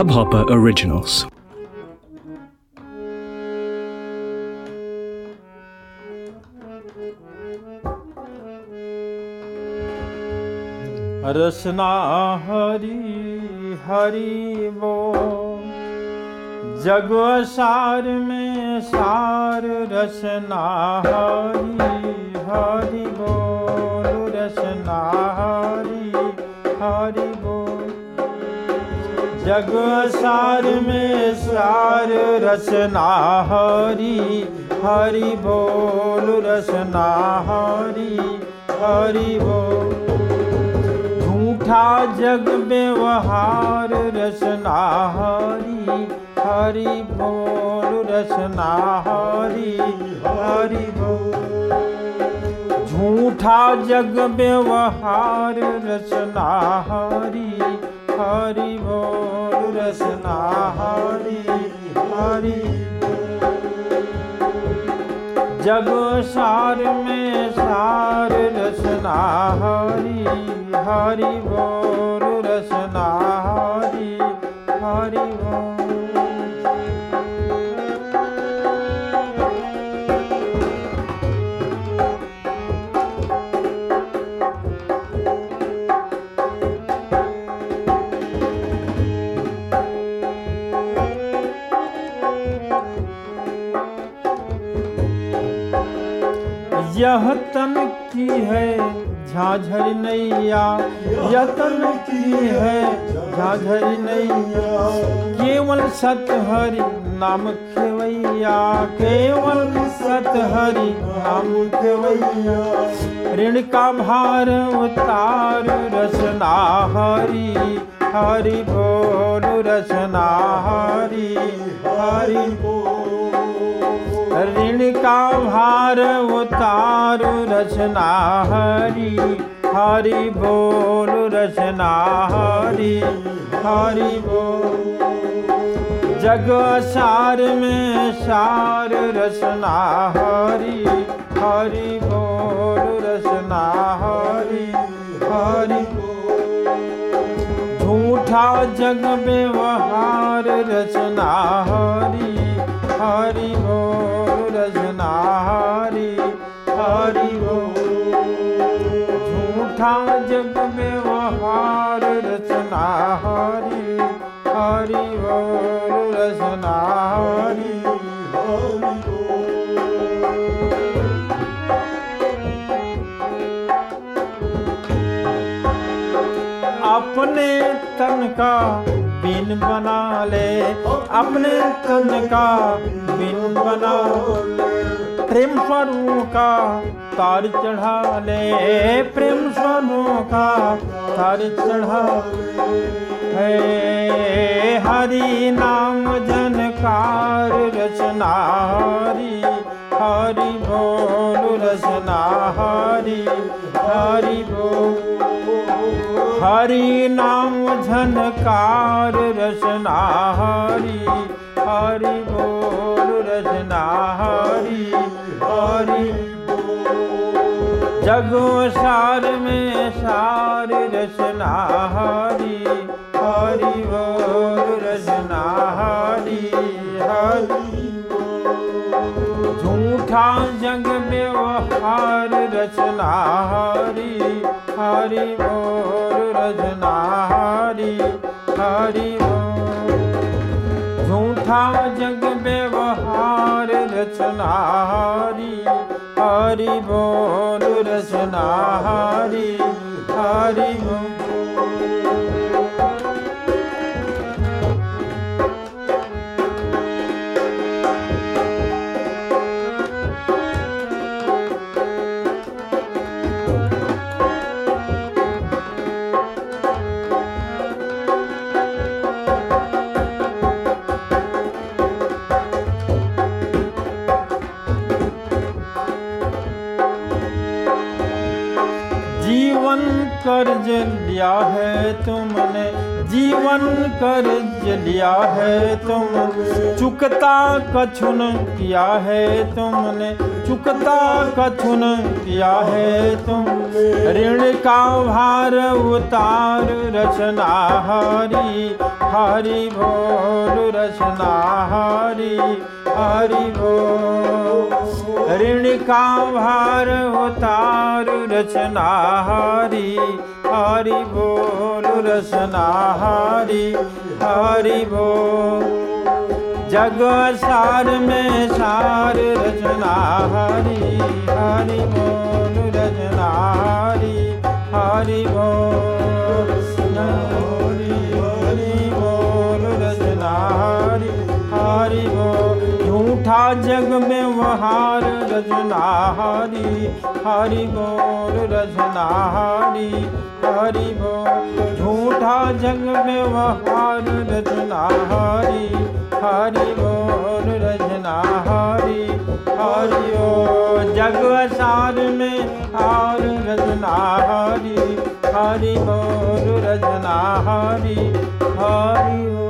Hubhopper Originals. रसना हरी हरी वो जग सार में सार रसना हरी हरी जग सार में सार रसना हरी, हरि बोल रसना हरी, हरि बोल। झूठा जग व्यवहार रसना हरी, हरि बोल रसना हरी, हरि बोल। झूठा जग व्यवहार रसना हरी, हरि बोल। रसना हरी हरि। जग सार रसना हरी हरि रसना हरी हरि यह तन की है, झाझर नैया। यह तन की है, झाझर नैया। केवल सत हरि नाम खेवैया, केवल सत हरि नाम खेवैया। ऋण का भार उतार रसना हरि हरि बोल रसना हरि हरि बोल का भार उतार रचना हरि हरि बोल रचना हरि हरि बोल। जग सार में सार रचना हरि हरि बोल रचना हरि हरि झूठा जग व्यवहार रचना हरि हरि बोल रचना हरि हरि झूठा जग व्यवहार रचना हरि हरि बोल हरि अपने तन का बिन बना ले, अपने तन का बिन बना प्रेम स्वरूप का तार चढ़ा ले, प्रेम स्वरूप का तार चढ़ा है हरि नाम जनकार रचना हरि हरि बोल रचना हरि हरि हरि नाम झनकार रचना हरि हरि बोल रचना हरि हरि जग सार में सार रचना हरि हरि बोल रचना हरि हरि झूठा जग व्यवहार रचना हरि हरि बोल रचना हरि हरि झूठा जग व्यवहार रचना हरि हरि बोल रचना हरि हरि बोल कर्ज लिया है तुमने, जीवन कर्ज लिया है तुम चुकता कछुन किया है तुमने, चुकता कछुन किया है तुम ऋण का भार उतार रचना हरी हरि बोल रचना हरी हरि बोल। ऋण का भार उतार रचना हरी हरि बोल रचना हरी हरि बोल। जग सार में झूठा जग में वहार रचना हरि बोल रचना हरि बोल। झूठा जग में वहार रचना हरि बोल रचना हरि ओ जग सार में और रचना हरि बोल रचना हरि हरि ओ